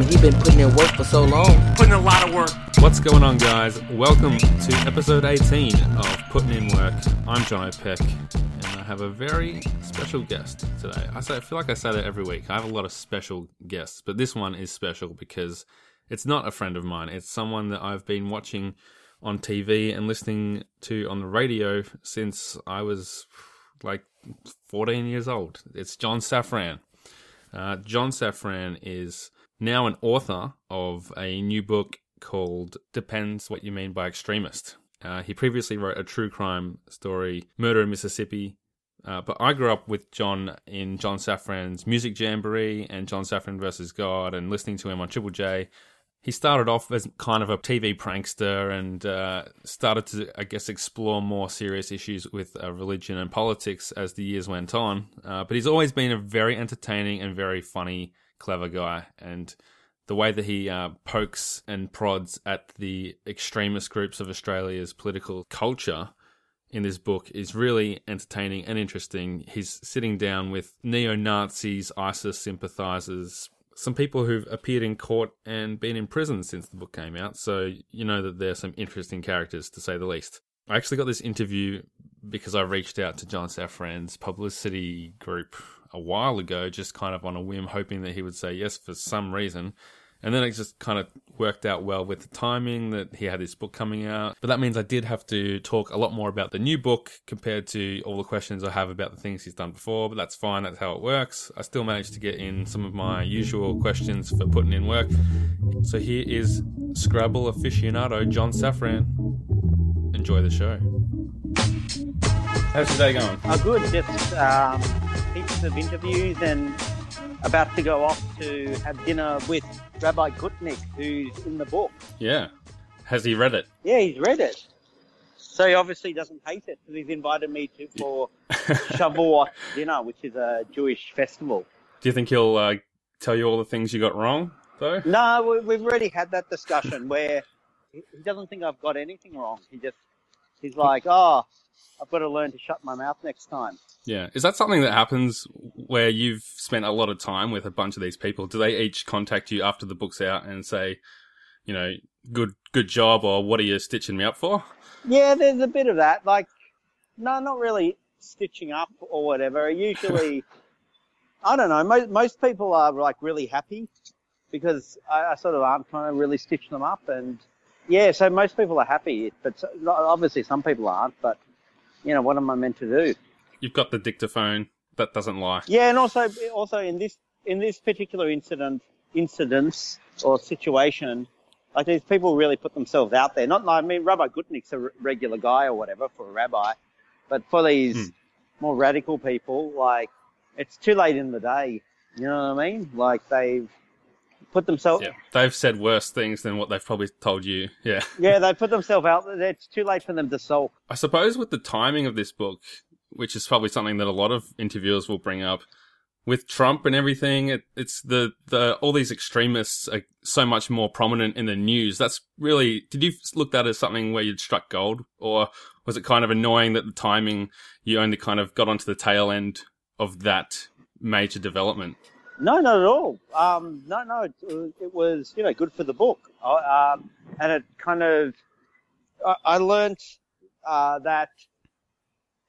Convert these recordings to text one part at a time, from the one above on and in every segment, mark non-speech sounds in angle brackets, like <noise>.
mean, he been putting in work for so long. Putting a lot of work. What's going on, guys? Welcome to episode 18 of Putting in Work. I'm John O'Peck, and I have a very special guest today. I, say, I feel like I say that every week. I have a lot of special guests, but this one is special because it's not a friend of mine. It's someone that I've been watching on TV and listening to on the radio since I was like 14 years old. It's John Safran. Uh, John Safran is now an author of a new book called Depends What You Mean by Extremist. Uh, he previously wrote a true crime story, Murder in Mississippi. Uh, but I grew up with John in John Safran's Music Jamboree and John Safran versus God and listening to him on Triple J. He started off as kind of a TV prankster and uh, started to, I guess, explore more serious issues with uh, religion and politics as the years went on. Uh, but he's always been a very entertaining and very funny clever guy, and the way that he uh, pokes and prods at the extremist groups of Australia's political culture in this book is really entertaining and interesting. He's sitting down with neo Nazis, ISIS sympathizers, some people who've appeared in court and been in prison since the book came out, so you know that there are some interesting characters to say the least. I actually got this interview because I reached out to John Safran's publicity group a while ago, just kind of on a whim, hoping that he would say yes for some reason. And then it just kind of worked out well with the timing that he had his book coming out. But that means I did have to talk a lot more about the new book compared to all the questions I have about the things he's done before. But that's fine, that's how it works. I still managed to get in some of my usual questions for putting in work. So here is Scrabble aficionado John Safran. Enjoy the show. How's your day going? Oh, good. Just um, of interviews and about to go off to have dinner with Rabbi Gutnick, who's in the book. Yeah. Has he read it? Yeah, he's read it. So he obviously doesn't hate it because he's invited me to for <laughs> Shavuot dinner, which is a Jewish festival. Do you think he'll uh, tell you all the things you got wrong, though? No, we- we've already had that discussion where he he doesn't think I've got anything wrong. He just he's like, oh, I've got to learn to shut my mouth next time. Yeah. Is that something that happens where you've spent a lot of time with a bunch of these people? Do they each contact you after the book's out and say, you know, good good job or what are you stitching me up for? Yeah, there's a bit of that. Like, no, not really stitching up or whatever. Usually, <laughs> I don't know. Most most people are like really happy because I, I sort of aren't trying to really stitch them up, and yeah, so most people are happy. But obviously, some people aren't. But you know, what am I meant to do? You've got the dictaphone that doesn't lie. Yeah, and also also in this in this particular incident incidents or situation, like these people really put themselves out there. Not I mean Rabbi Gutnick's a regular guy or whatever for a rabbi, but for these Hmm. more radical people, like it's too late in the day. You know what I mean? Like they've put themselves. Yeah. They've said worse things than what they've probably told you. Yeah. <laughs> Yeah, they put themselves out there. It's too late for them to sulk. I suppose with the timing of this book, which is probably something that a lot of interviewers will bring up, with Trump and everything, it, it's the, the all these extremists are so much more prominent in the news. That's really. Did you look at that as something where you'd struck gold, or was it kind of annoying that the timing you only kind of got onto the tail end of that major development? No, not at all. Um, no, no, it, it was you know good for the book, um, and it kind of I, I learnt uh, that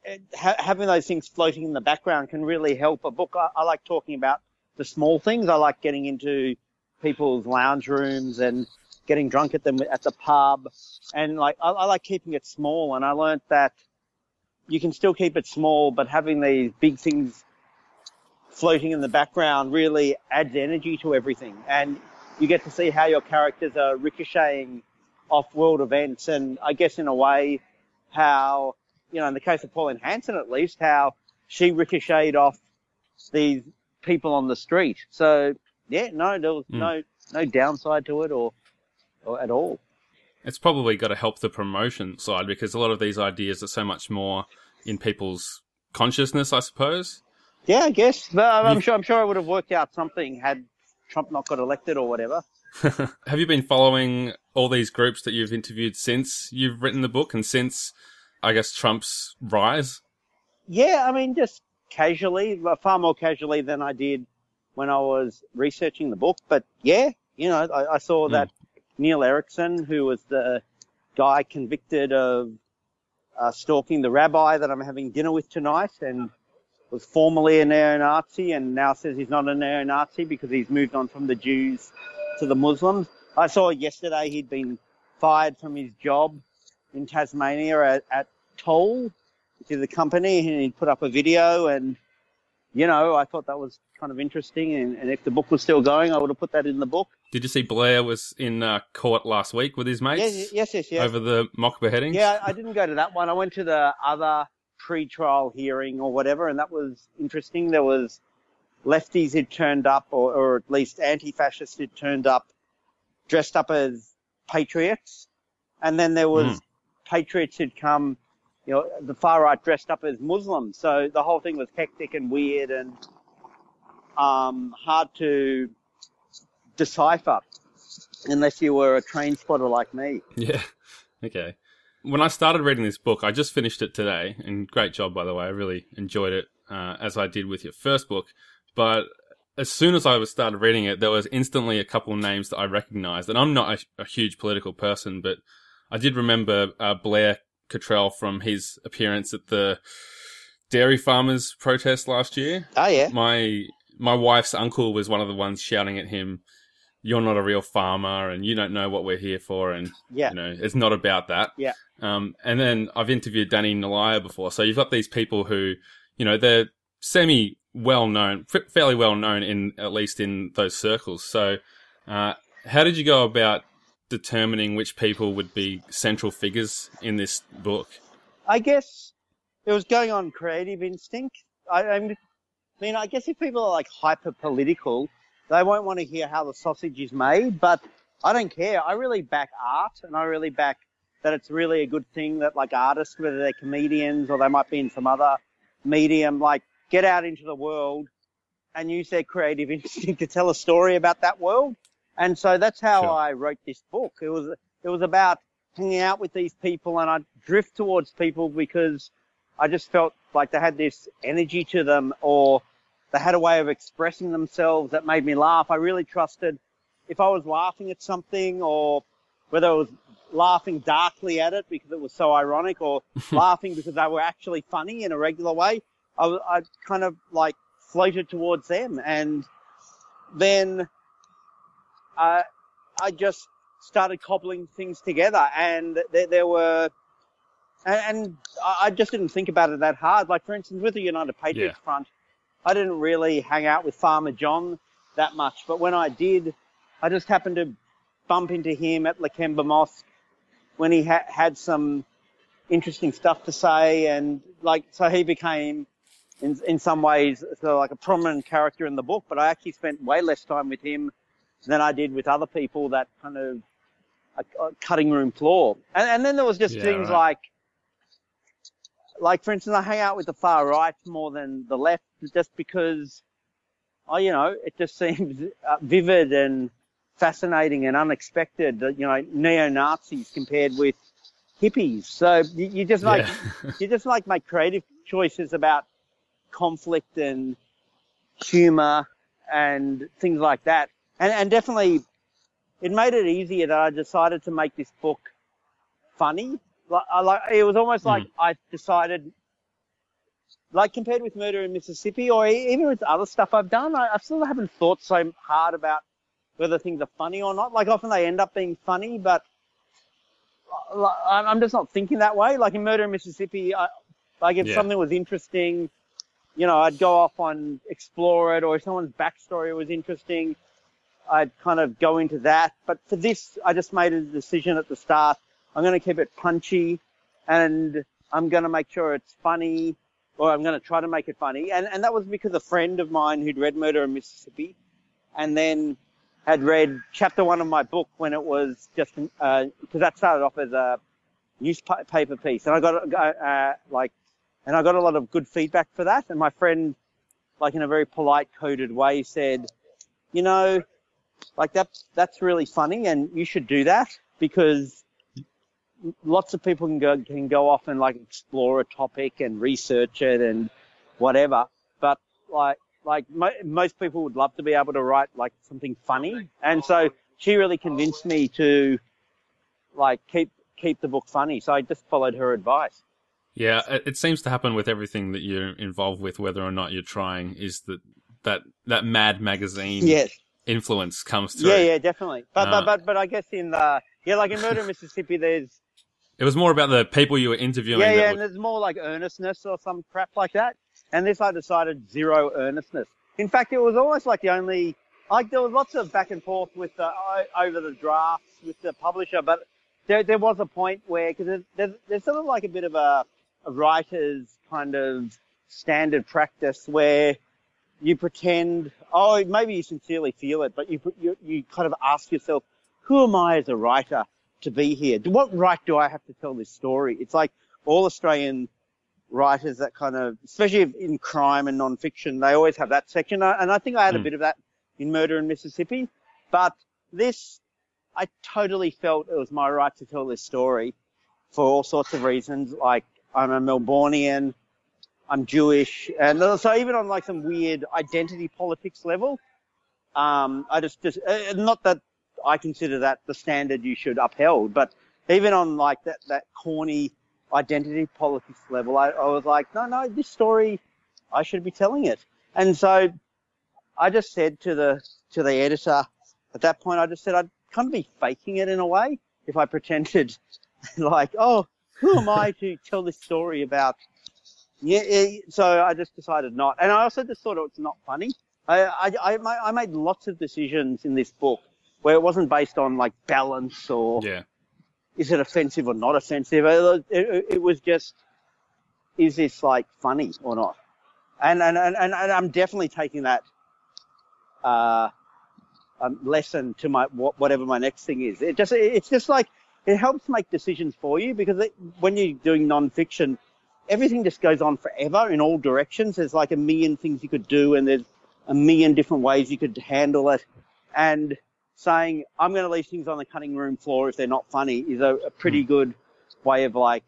it, ha- having those things floating in the background can really help a book. I, I like talking about the small things. I like getting into people's lounge rooms and getting drunk at them at the pub, and like I, I like keeping it small. And I learnt that you can still keep it small, but having these big things floating in the background really adds energy to everything. And you get to see how your characters are ricocheting off world events. And I guess in a way, how, you know, in the case of Pauline Hanson at least, how she ricocheted off these people on the street. So yeah, no, there was Mm. no, no downside to it or, or at all. It's probably got to help the promotion side because a lot of these ideas are so much more in people's consciousness, I suppose. Yeah, I guess. But I'm sure, I'm sure I would have worked out something had Trump not got elected or whatever. <laughs> Have you been following all these groups that you've interviewed since you've written the book and since, I guess, Trump's rise? Yeah, I mean, just casually, far more casually than I did when I was researching the book. But yeah, You know, I, I saw Hmm. that Neil Erikson, who was the guy convicted of uh, stalking the rabbi that I'm having dinner with tonight, and was formerly a neo-Nazi, and now says he's not a neo-Nazi because he's moved on from the Jews to the Muslims. I saw yesterday he'd been fired from his job in Tasmania at, at Toll, which is a company, and he'd put up a video, and you know, I thought that was kind of interesting. And, and if the book was still going, I would have put that in the book. Did you see Blair was in uh, court last week with his mates Yes, yes, yes, yes. over the mock beheadings? Yeah, I didn't go to that one. I went to the other pre-trial hearing or whatever, and that was interesting. There was lefties who'd turned up, or, or at least anti-fascists who'd turned up, dressed up as patriots, and then there was Mm. patriots who'd come, you know, the far right dressed up as Muslims. So the whole thing was hectic and weird and um, hard to decipher unless you were a train spotter like me. <laughs> Yeah. Okay. When I started reading this book, I just finished it today, and great job, by the way. I really enjoyed it, uh, as I did with your first book. But as soon as I was started reading it, there was instantly a couple of names that I recognized. And I'm not a, a huge political person, but I did remember uh, Blair Cottrell from his appearance at the dairy farmers protest last year. Oh yeah. My my wife's uncle was one of the ones shouting at him, "You're not a real farmer, and you don't know what we're here for." And Yeah. you know, it's not about that. Yeah. Um, and then I've interviewed Danny Nalliah before, so you've got these people who, you know, they're semi well known, f- fairly well known in at least in those circles. So, uh, how did you go about determining which people would be central figures in this book? I guess it was going on creative instinct. I, I mean, I guess if people are like hyper political, they won't want to hear how the sausage is made, but I don't care. I really back art and I really back that it's really a good thing that like artists, whether they're comedians or they might be in some other medium, like get out into the world and use their creative <laughs> instinct to tell a story about that world. And so that's how Sure. I wrote this book. It was, it was about hanging out with these people and I'd drift towards people because I just felt like they had this energy to them or they had a way of expressing themselves that made me laugh. I really trusted if I was laughing at something or whether I was laughing darkly at it because it was so ironic or <laughs> laughing because they were actually funny in a regular way, I kind of like floated towards them. And then I, I just started cobbling things together and there, there were and, and I I just didn't think about it that hard. Like for instance, with the United Patriots Front, I didn't really hang out with Farmer John that much, but when I did, I just happened to bump into him at Lakemba Mosque when he ha- had some interesting stuff to say, and like so he became. In, in some ways, so like a prominent character in the book, but I actually spent way less time with him than I did with other people that kind of a, a cutting room floor. And, and then there was just Yeah, things right. like, like for instance, I hang out with the far right more than the left, just because, oh, you know, it just <laughs> seems uh, vivid and fascinating and unexpected. You know, neo Nazis compared with hippies. So you, you just like Yeah. <laughs> you just like make creative choices about conflict and humor and things like that. And, and definitely, it made it easier that I decided to make this book funny. Like, I like it was almost like I decided, like compared with Murder in Mississippi, or even with other stuff I've done, I, I still haven't thought so hard about whether things are funny or not. Like often they end up being funny, but uh, I'm I'm just not thinking that way. Like in Murder in Mississippi, I, like if Yeah. something was interesting, you know, I'd go off on explore it, or if someone's backstory was interesting, I'd kind of go into that. But for this, I just made a decision at the start. I'm going to keep it punchy, and I'm going to make sure it's funny, or I'm going to try to make it funny. And and that was because a friend of mine who'd read Murder in Mississippi, and then had read chapter one of my book when it was just because that started off as a newspaper piece, and I got uh, like, and I got a lot of good feedback for that. And my friend, like in a very polite, coded way, said, you know, like that that's really funny, and you should do that because lots of people can go can go off and like explore a topic and research it and whatever, but like like mo- most people would love to be able to write like something funny, and so she really convinced me to like keep keep the book funny. So I just followed her advice. Yeah, it, it seems to happen with everything that you're involved with, whether or not you're trying. Is that that that Mad magazine Yes. influence comes through? Yeah, yeah, definitely. But Uh, but but but I guess in the yeah, like in Murder in Mississippi, there's It was more about the people you were interviewing. yeah, yeah, would- and there's more like earnestness or some crap like that. And this I decided zero earnestness. In fact, it was almost like the only like there was lots of back and forth with the over the drafts with the publisher, but there there was a point where because there's, there's there's sort of like a bit of a, a writer's kind of standard practice where you pretend oh maybe you sincerely feel it, but you you you kind of ask yourself who am I as a writer to be here? What right do I have to tell this story? It's like all Australian writers that kind of, especially in crime and non-fiction, they always have that section. And I think I had a Hmm. bit of that in Murder in Mississippi. But this, I totally felt it was my right to tell this story for all sorts of reasons. Like I'm a Melbourneian, I'm Jewish, and so even on like some weird identity politics level, um, I just, just uh, not that I consider that the standard you should upheld, but even on like that, that corny identity politics level, I, I was like, no, no, this story, I should be telling it. And so I just said to the, to the editor at that point, I just said I'd kind of be faking it in a way if I pretended <laughs> like, oh, who am I to tell this story about? Yeah, yeah, so I just decided not. And I also just thought it was not funny. I, I, I made lots of decisions in this book where it wasn't based on like balance or yeah. is it offensive or not offensive. It, it, it was just, is this like funny or not? And and, and, and I'm definitely taking that uh, um, lesson to my wha- whatever my next thing is. It just it's just like it helps make decisions for you because it, when you're doing non-fiction, everything just goes on forever in all directions. There's like a million things you could do, and there's a million different ways you could handle it. And saying I'm going to leave things on the cutting room floor if they're not funny is a, a pretty hmm. good way of like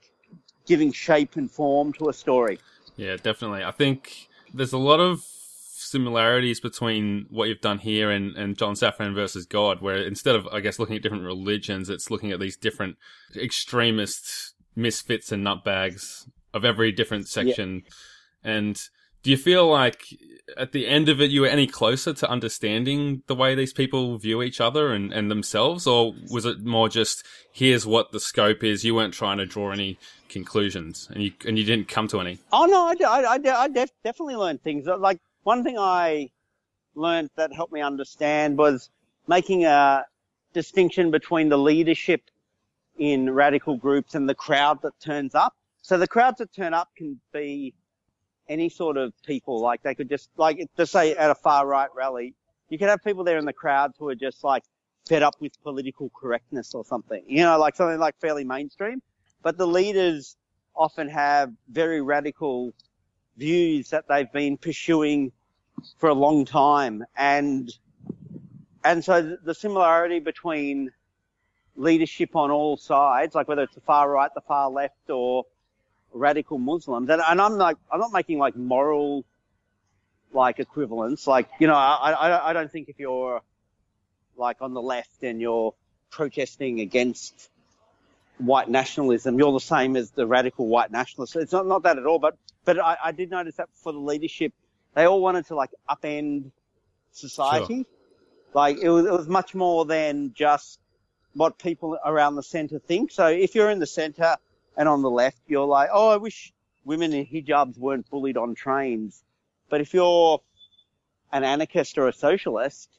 giving shape and form to a story. Yeah, definitely. I think there's a lot of similarities between what you've done here and, and John Safran versus God, where instead of, I guess, looking at different religions, it's looking at these different extremist misfits and nutbags of every different section. And do you feel like at the end of it, you were any closer to understanding the way these people view each other and, and themselves? Or was it more just, here's what the scope is? You weren't trying to draw any conclusions and you, and you didn't come to any? Oh no, I, I, I, I def- definitely learned things. Like one thing I learned that helped me understand was making a distinction between the leadership in radical groups and the crowd that turns up. So the crowds that turn up can be any sort of people. Like they could just, like to say at a far right rally, you could have people there in the crowd who are just like fed up with political correctness or something. You know, like something like fairly mainstream. But the leaders often have very radical views that they've been pursuing for a long time. And, and so the similarity between leadership on all sides, like whether it's the far right, the far left, or radical Muslims, and, and I'm like, I'm not making like moral, like equivalence. Like, you know, I, I, I don't think if you're like on the left and you're protesting against white nationalism, you're the same as the radical white nationalists. It's not, not that at all, but, but I, I did notice that for the leadership, they all wanted to like upend society. Like it was, it was much more than just what people around the center think. So if you're in the center and on the left, you're like, oh, I wish women in hijabs weren't bullied on trains. But if you're an anarchist or a socialist,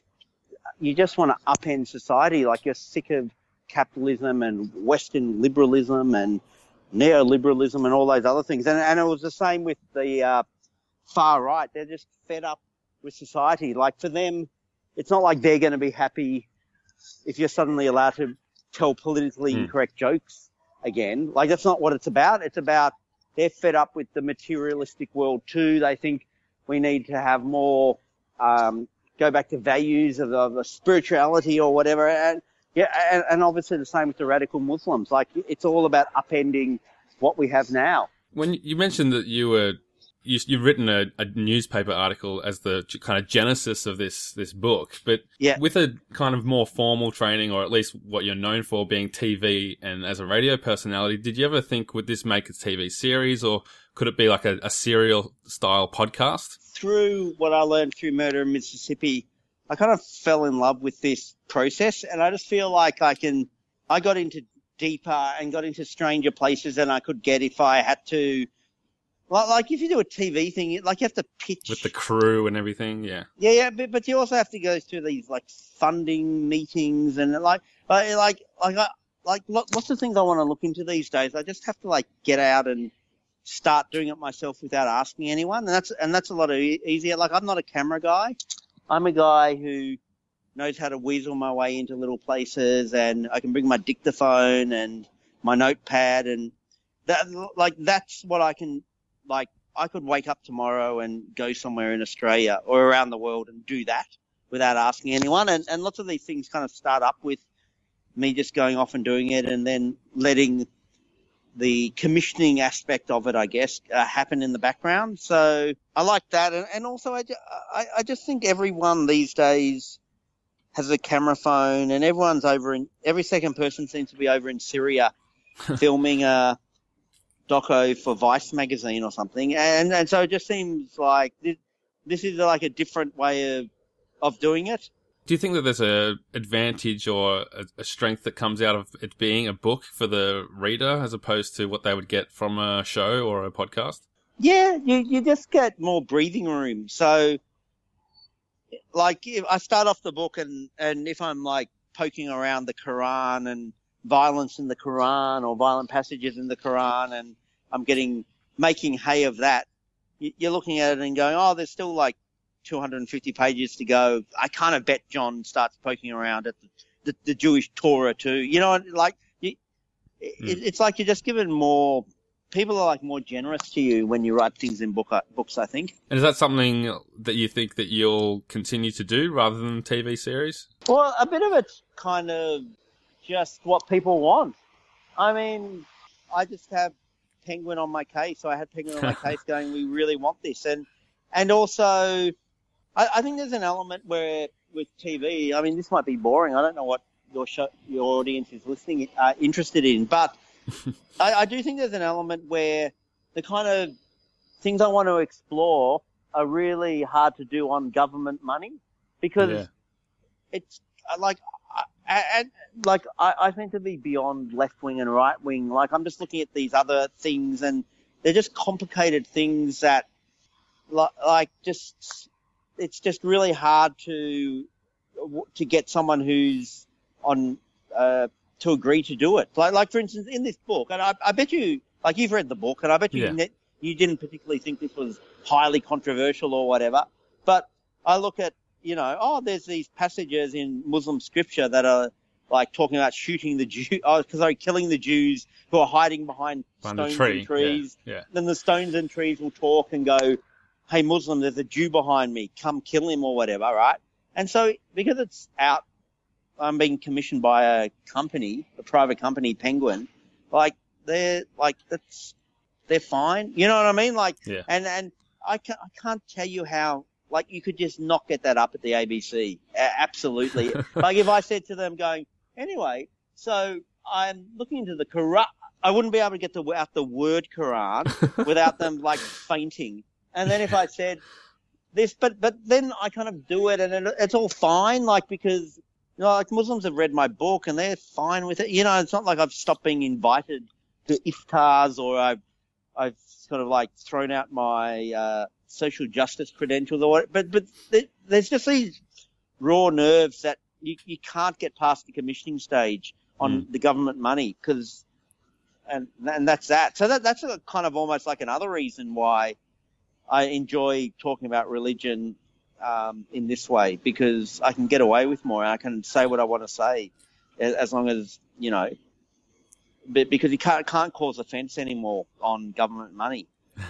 you just want to upend society. Like you're sick of capitalism and Western liberalism and neoliberalism and all those other things. And, and it was the same with the uh, far right. They're just fed up with society. Like for them, it's not like they're going to be happy if you're suddenly allowed to tell politically Hmm. incorrect jokes again. Like that's not what it's about. It's about they're fed up with the materialistic world too. They think we need to have more, um, go back to values of, of a spirituality or whatever. And yeah, and, and obviously the same with the radical Muslims. Like it's all about upending what we have now. When you mentioned that you were you, you've written a, a newspaper article as the kind of genesis of this this book, but Yeah. with a kind of more formal training, or at least what you're known for being TV and as a radio personality, did you ever think would this make a TV series, or could it be like a, a serial style podcast? through what I learned through Murder in Mississippi, I kind of fell in love with this process, and I just feel like I can. I got into deeper and got into stranger places than I could get if I had to. Like, like if you do a TV thing, like you have to pitch With the crew and everything, yeah. Yeah, yeah, but, but you also have to go through these like funding meetings and like like like like, I, like lots of things I want to look into these days. I just have to like get out and start doing it myself without asking anyone, and that's and that's a lot of e- easier. Like I'm not a camera guy. I'm a guy who knows how to weasel my way into little places, and I can bring my dictaphone and my notepad, and that like that's what I can like. I could wake up tomorrow and go somewhere in Australia or around the world and do that without asking anyone. And, and lots of these things kind of start up with me just going off and doing it and then letting the commissioning aspect of it, I guess, uh, happen in the background. So I like that. And, and also, I, ju- I, I just think everyone these days has a camera phone and everyone's over in, every second person seems to be over in Syria <laughs> filming a doco for Vice magazine or something. And, and so it just seems like this, this is like a different way of, of doing it. Do you think that there's a advantage or a, a strength that comes out of it being a book for the reader as opposed to what they would get from a show or a podcast? Yeah, you, you just get more breathing room. So, like, if I start off the book and, and if I'm like poking around the Quran and violence in the Quran or violent passages in the Quran and I'm getting, making hay of that, you- you're looking at it and going, oh, there's still like 250 pages to go. I kind of bet John starts poking around at the, the, the Jewish Torah too. You know, like, you, hmm. it, it's like you're just given more people are like more generous to you when you write things in book uh, books. I think. And is that something that you think that you'll continue to do rather than TV series? Well, a bit of it's kind of just what people want. I mean, I just have Penguin on my case. So I had Penguin on my <laughs> case going, we really want this. And, and also, I, I think there's an element where with TV, I mean, this might be boring. I don't know what your show, your audience is listening, uh, interested in, but <laughs> I, I do think there's an element where the kind of things I want to explore are really hard to do on government money because Yeah. it's uh, like I, and like I, I seem to be beyond left wing and right wing. Like I'm just looking at these other things, and they're just complicated things that, like, like just it's just really hard to to get someone who's on uh, to agree to do it. Like, like for instance, in this book, and I, I bet you, like you've read the book, and I bet you Yeah. ne- you didn't particularly think this was highly controversial or whatever. But I look at, you know, oh, there's these passages in Muslim scripture that are like talking about shooting the Jew, <laughs> oh, sorry, killing the Jews who are hiding behind Behind stones tree. and trees. Yeah. Then the stones and trees will talk and go, hey, Muslim, there's a Jew behind me. Come kill him or whatever, right? And so because it's out, I'm being commissioned by a company, a private company, Penguin, like they're like, that's, they're fine. You know what I mean? Like, Yeah. and, and I can't, I can't tell you how, like, you could just not get that up at the ABC. A- absolutely. <laughs> like, if I said to them going, anyway, so I'm looking into the Quran, I wouldn't be able to get the, out the word Quran <laughs> without them, like, fainting. And then if I said this, but, but then I kind of do it and it, it's all fine, like, because, you know, like Muslims have read my book and they're fine with it. You know, it's not like I've stopped being invited to iftars or I've, I've sort of like thrown out my uh, social justice credentials or. But but there's just these raw nerves that you, you can't get past the commissioning stage on the government money because and and that's that. So that that's a kind of almost like another reason why I enjoy talking about religion um, in this way because I can get away with more and I can say what I want to say as long as you know but because you can't can't cause offence anymore on government money. <laughs>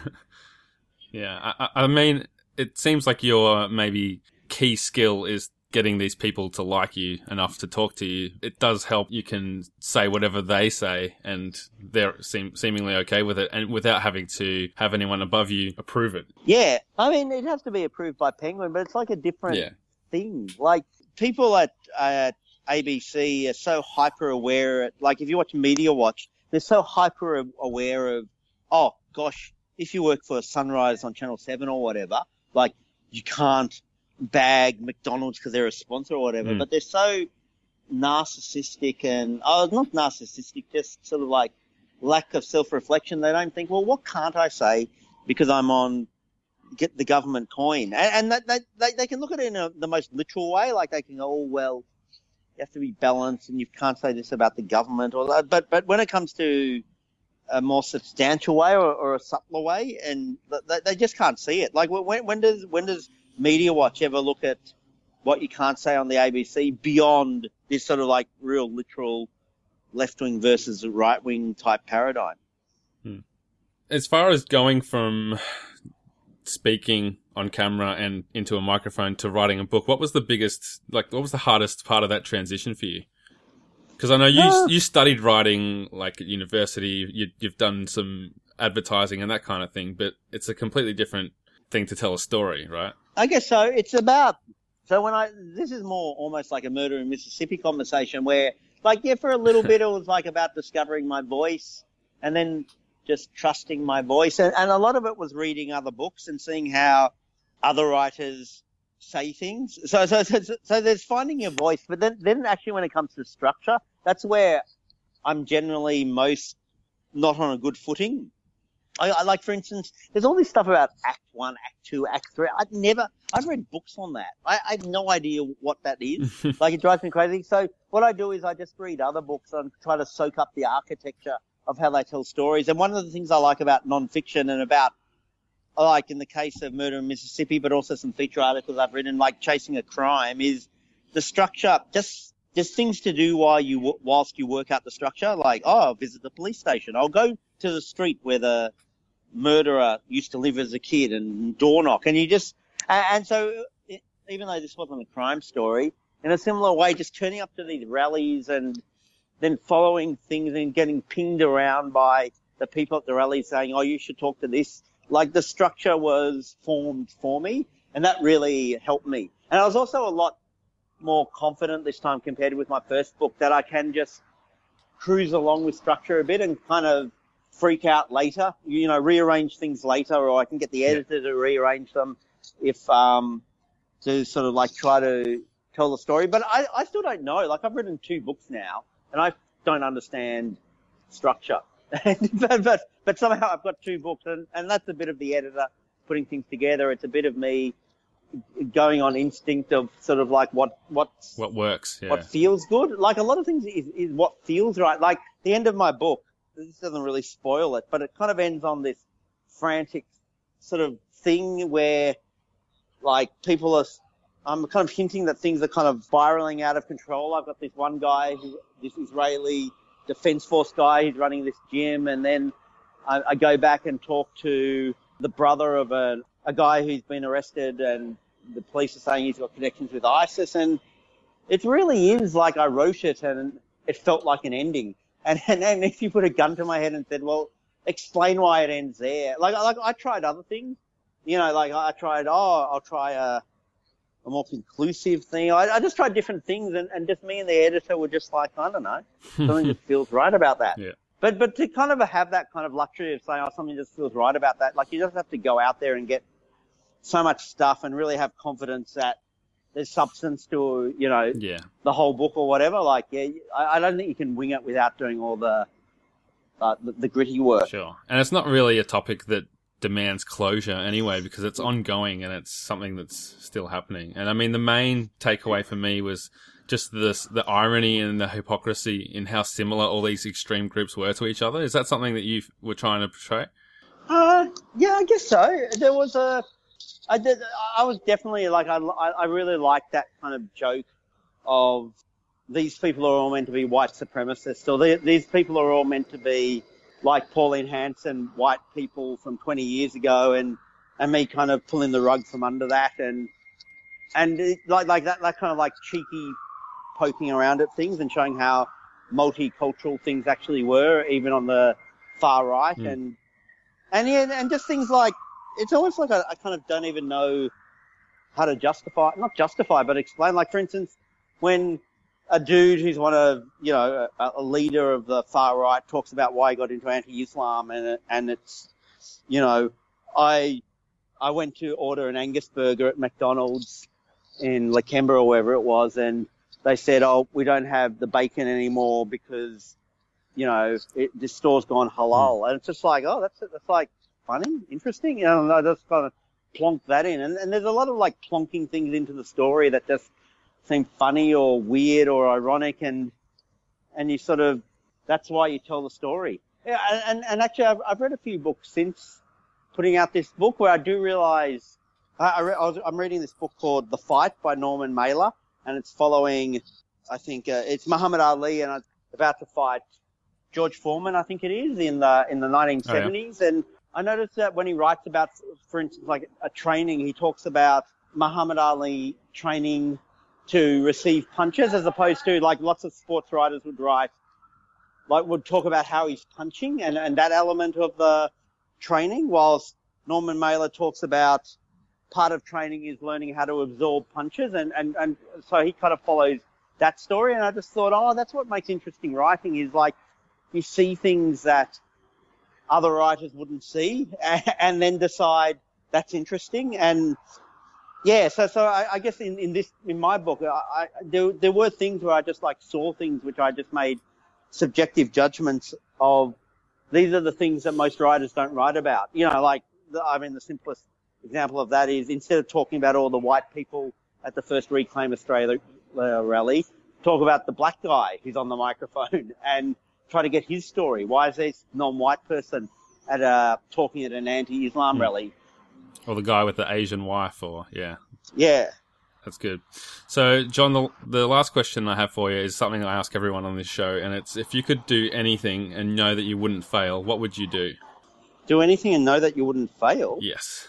Yeah, I, I mean, it seems like your maybe key skill is getting these people to like you enough to talk to you, it does help. You can say whatever they say, and they're seem, seemingly okay with it, and without having to have anyone above you approve it. Yeah, I mean, it has to be approved by Penguin, but it's like a different Yeah. thing. Like people at at ABC are so hyper aware. Like if you watch Media Watch, they're so hyper aware of, oh gosh, if you work for Sunrise on Channel Seven or whatever, like you can't bag McDonald's because they're a sponsor or whatever. Mm. But they're so narcissistic and oh, not narcissistic, just sort of like lack of self-reflection. They don't think, well, what can't I say because I'm on get the government coin, and, and that, that, they they can look at it in a, the most literal way. Like they can go, oh well, you have to be balanced, and you can't say this about the government, or that. But but when it comes to a more substantial way or, or a subtler way, and they, they just can't see it. Like when when does when does Media Watch ever look at what you can't say on the ABC beyond this sort of like real literal left wing versus right wing type paradigm? Hmm. As far as going from speaking on camera and into a microphone to writing a book, what was the biggest, like, what was the hardest part of that transition for you? Because I know you Uh. you studied writing like at university, you, you've done some advertising and that kind of thing, but it's a completely different thing to tell a story, right? I guess so. It's about so when I this is more almost like a murder in Mississippi conversation where like yeah for a little <laughs> bit it was like about discovering my voice and then just trusting my voice and, and a lot of it was reading other books and seeing how other writers say things. So so so, so there's finding your voice, but then then actually when it comes to structure, that's where I'm generally most not on a good footing. I, I like, for instance, there's all this stuff about Act One, Act Two, Act Three. I've never, I've read books on that. I, I have no idea what that is. <laughs> like it drives me crazy. So what I do is I just read other books and try to soak up the architecture of how they tell stories. And one of the things I like about nonfiction and about, like in the case of Murder in Mississippi, but also some feature articles I've written, like Chasing a Crime, is the structure. Just there's things to do while you whilst you work out the structure. Like, oh, I'll visit the police station. I'll go to the street where the murderer used to live as a kid and door knock. And you just, and, so even though this wasn't a crime story, in a similar way, just turning up to these rallies and then following things and getting pinged around by the people at the rally saying, oh, you should talk to this. Like the structure was formed for me and that really helped me. And I was also a lot more confident this time compared with my first book that I can just cruise along with structure a bit and kind of freak out later, you know, rearrange things later, or I can get the editor to rearrange them if, um, to sort of like try to tell the story. But I, I still don't know. Like I've written two books now and I don't understand structure. <laughs> but, but, but somehow I've got two books and, and that's a bit of the editor putting things together. It's a bit of me going on instinct of sort of like what, what's, What works? Yeah. what feels good. Like a lot of things is, is what feels right. Like the end of my book, this doesn't really spoil it, but it kind of ends on this frantic sort of thing where like people are, I'm kind of hinting that things are kind of spiraling out of control. I've got this one guy, who, this Israeli defense force guy who's running this gym and then I, I go back and talk to the brother of a, a guy who's been arrested and the police are saying he's got connections with ISIS and it really is like I wrote it and it felt like an ending. <laughs> And, and then if you put a gun to my head and said, well, explain why it ends there. Like, like I tried other things, you know, like I tried, oh, I'll try a, a more conclusive thing. I, I just tried different things and, and just me and the editor were just like, I don't know, <laughs> something just feels right about that. Yeah. But, but to kind of have that kind of luxury of saying, oh, something just feels right about that, like you just have to go out there and get so much stuff and really have confidence that there's substance to, you know, Yeah. the whole book or whatever. Like, yeah, I, I don't think you can wing it without doing all the, uh, the, the gritty work. Sure. And it's not really a topic that demands closure anyway because it's ongoing and it's something that's still happening. And I mean, the main takeaway for me was just this, the irony and the hypocrisy in how similar all these extreme groups were to each other. Is that something that you were trying to portray? Uh, yeah, I guess so. There was a, I did, I was definitely like, I, I really liked that kind of joke of these people are all meant to be white supremacists, or they, these people are all meant to be like Pauline Hanson, white people from 20 years ago, and and me kind of pulling the rug from under that, and and it, like like that that kind of like cheeky poking around at things and showing how multicultural things actually were, even on the far right, Mm. and and yeah, and just things like it's almost like I, I kind of don't even know how to justify, not justify, but explain. Like for instance, when a dude who's one of you know a, a leader of the far right talks about why he got into anti-Islam, and and it's you know I I went to order an Angus burger at McDonald's in Lakemba or wherever it was, and they said, "Oh, we don't have the bacon anymore because, you know, it, this store's gone halal." And it's just like, oh, that's that's like funny, interesting. You know, I just kind of plonk that in, and, and there's a lot of like plonking things into the story that just seem funny or weird or ironic, and and you sort of that's why you tell the story. Yeah, and and, actually, I've, I've read a few books since putting out this book where I do realize I, I, re- I was, I'm reading this book called The Fight by Norman Mailer, and it's following, I think uh, it's Muhammad Ali and about to fight George Foreman, I think it is in the in the 1970s. And I noticed that when he writes about, for instance, like a training, he talks about Muhammad Ali training to receive punches as opposed to like lots of sports writers would write, like would talk about how he's punching and, and that element of the training, whilst Norman Mailer talks about part of training is learning how to absorb punches, and, and, and so he kind of follows that story. And I just thought, oh, that's what makes interesting writing is like you see things that other writers wouldn't see, <laughs> and then decide that's interesting. And yeah, so so I, I guess in, in this in my book, I, I, there there were things where I just like saw things which I just made subjective judgments of. These are the things that most writers don't write about. You know, like the, I mean, the simplest example of that is instead of talking about all the white people at the first Reclaim Australia uh, rally, talk about the black guy who's on the microphone <laughs> and try to get his story. Why is this non-white person at a talking at an anti-Islam Hmm. rally? Or the guy with the Asian wife, or yeah, Yeah. that's good. So, John, the, the last question I have for you is something I ask everyone on this show, and it's if you could do anything and know that you wouldn't fail, what would you do? Do anything and know that you wouldn't fail. Yes.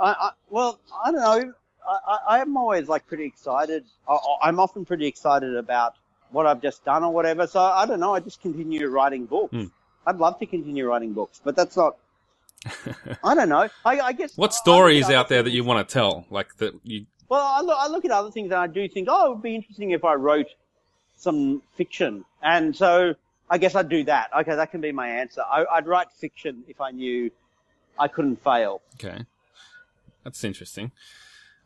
I, I, well, I don't know. I, I, I'm always like pretty excited. I, I'm often pretty excited about what I've just done or whatever. So I don't know. I just continue writing books. Hmm. I'd love to continue writing books, but that's not. <laughs> I don't know. I, I guess. What story is out there that you want to tell? Like that you Well, I look, I look at other things and I do think, oh, it would be interesting if I wrote some fiction. And so I guess I'd do that. Okay, that can be my answer. I, I'd write fiction if I knew I couldn't fail. Okay, that's interesting.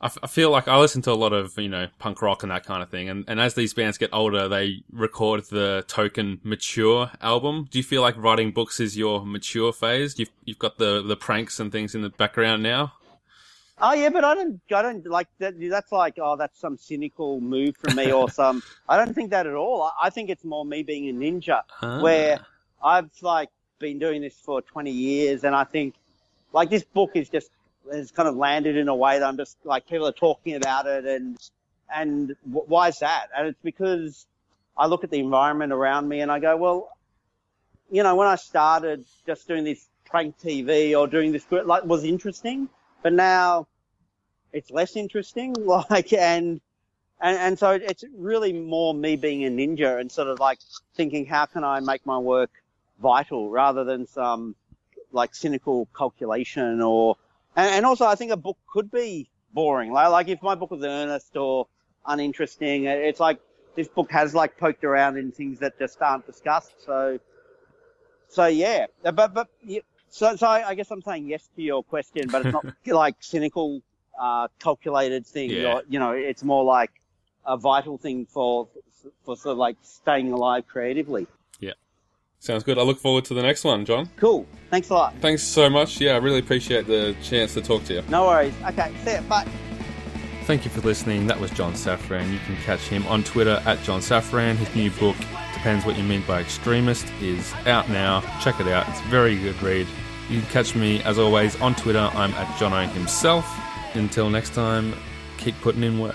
I, f- I feel like I listen to a lot of you know punk rock and that kind of thing, and, and as these bands get older, they record the token mature album. Do you feel like writing books is your mature phase? You've you've got the the pranks and things in the background now. Oh yeah, but I don't, I don't like that. That's like, oh, that's some cynical move from me or <laughs> some. I don't think that at all. I, I think it's more me being a ninja, Ah. where I've like been doing this for 20 years, and I think like this book is just has kind of landed in a way that I'm just like people are talking about it, and and wh- why is that? And it's because I look at the environment around me and I go, well, you know, when I started just doing this prank TV or doing this like was interesting, but now it's less interesting. <laughs> Like and and and so it's really more me being a ninja and sort of like thinking how can I make my work vital rather than some like cynical calculation or and, and also I think a book could be boring. Like like if my book was earnest or uninteresting, it's like this book has like poked around in things that just aren't discussed. So so yeah, but but so so I, I guess I'm saying yes to your question, but it's not <laughs> like cynical, uh, calculated thing. Yeah. Or, you know, it's more like a vital thing for for sort of like staying alive creatively. Sounds good. I look forward to the next one, John. Cool. Thanks a lot. Thanks so much. Yeah, I really appreciate the chance to talk to you. No worries. Okay. See ya. Bye. Thank you for listening. That was John Safran. You can catch him on Twitter at John Safran. His new book, Depends What You Mean by Extremist, is out now. Check it out. It's a very good read. You can catch me, as always, on Twitter. I'm at Jono himself. Until next time, keep putting in work.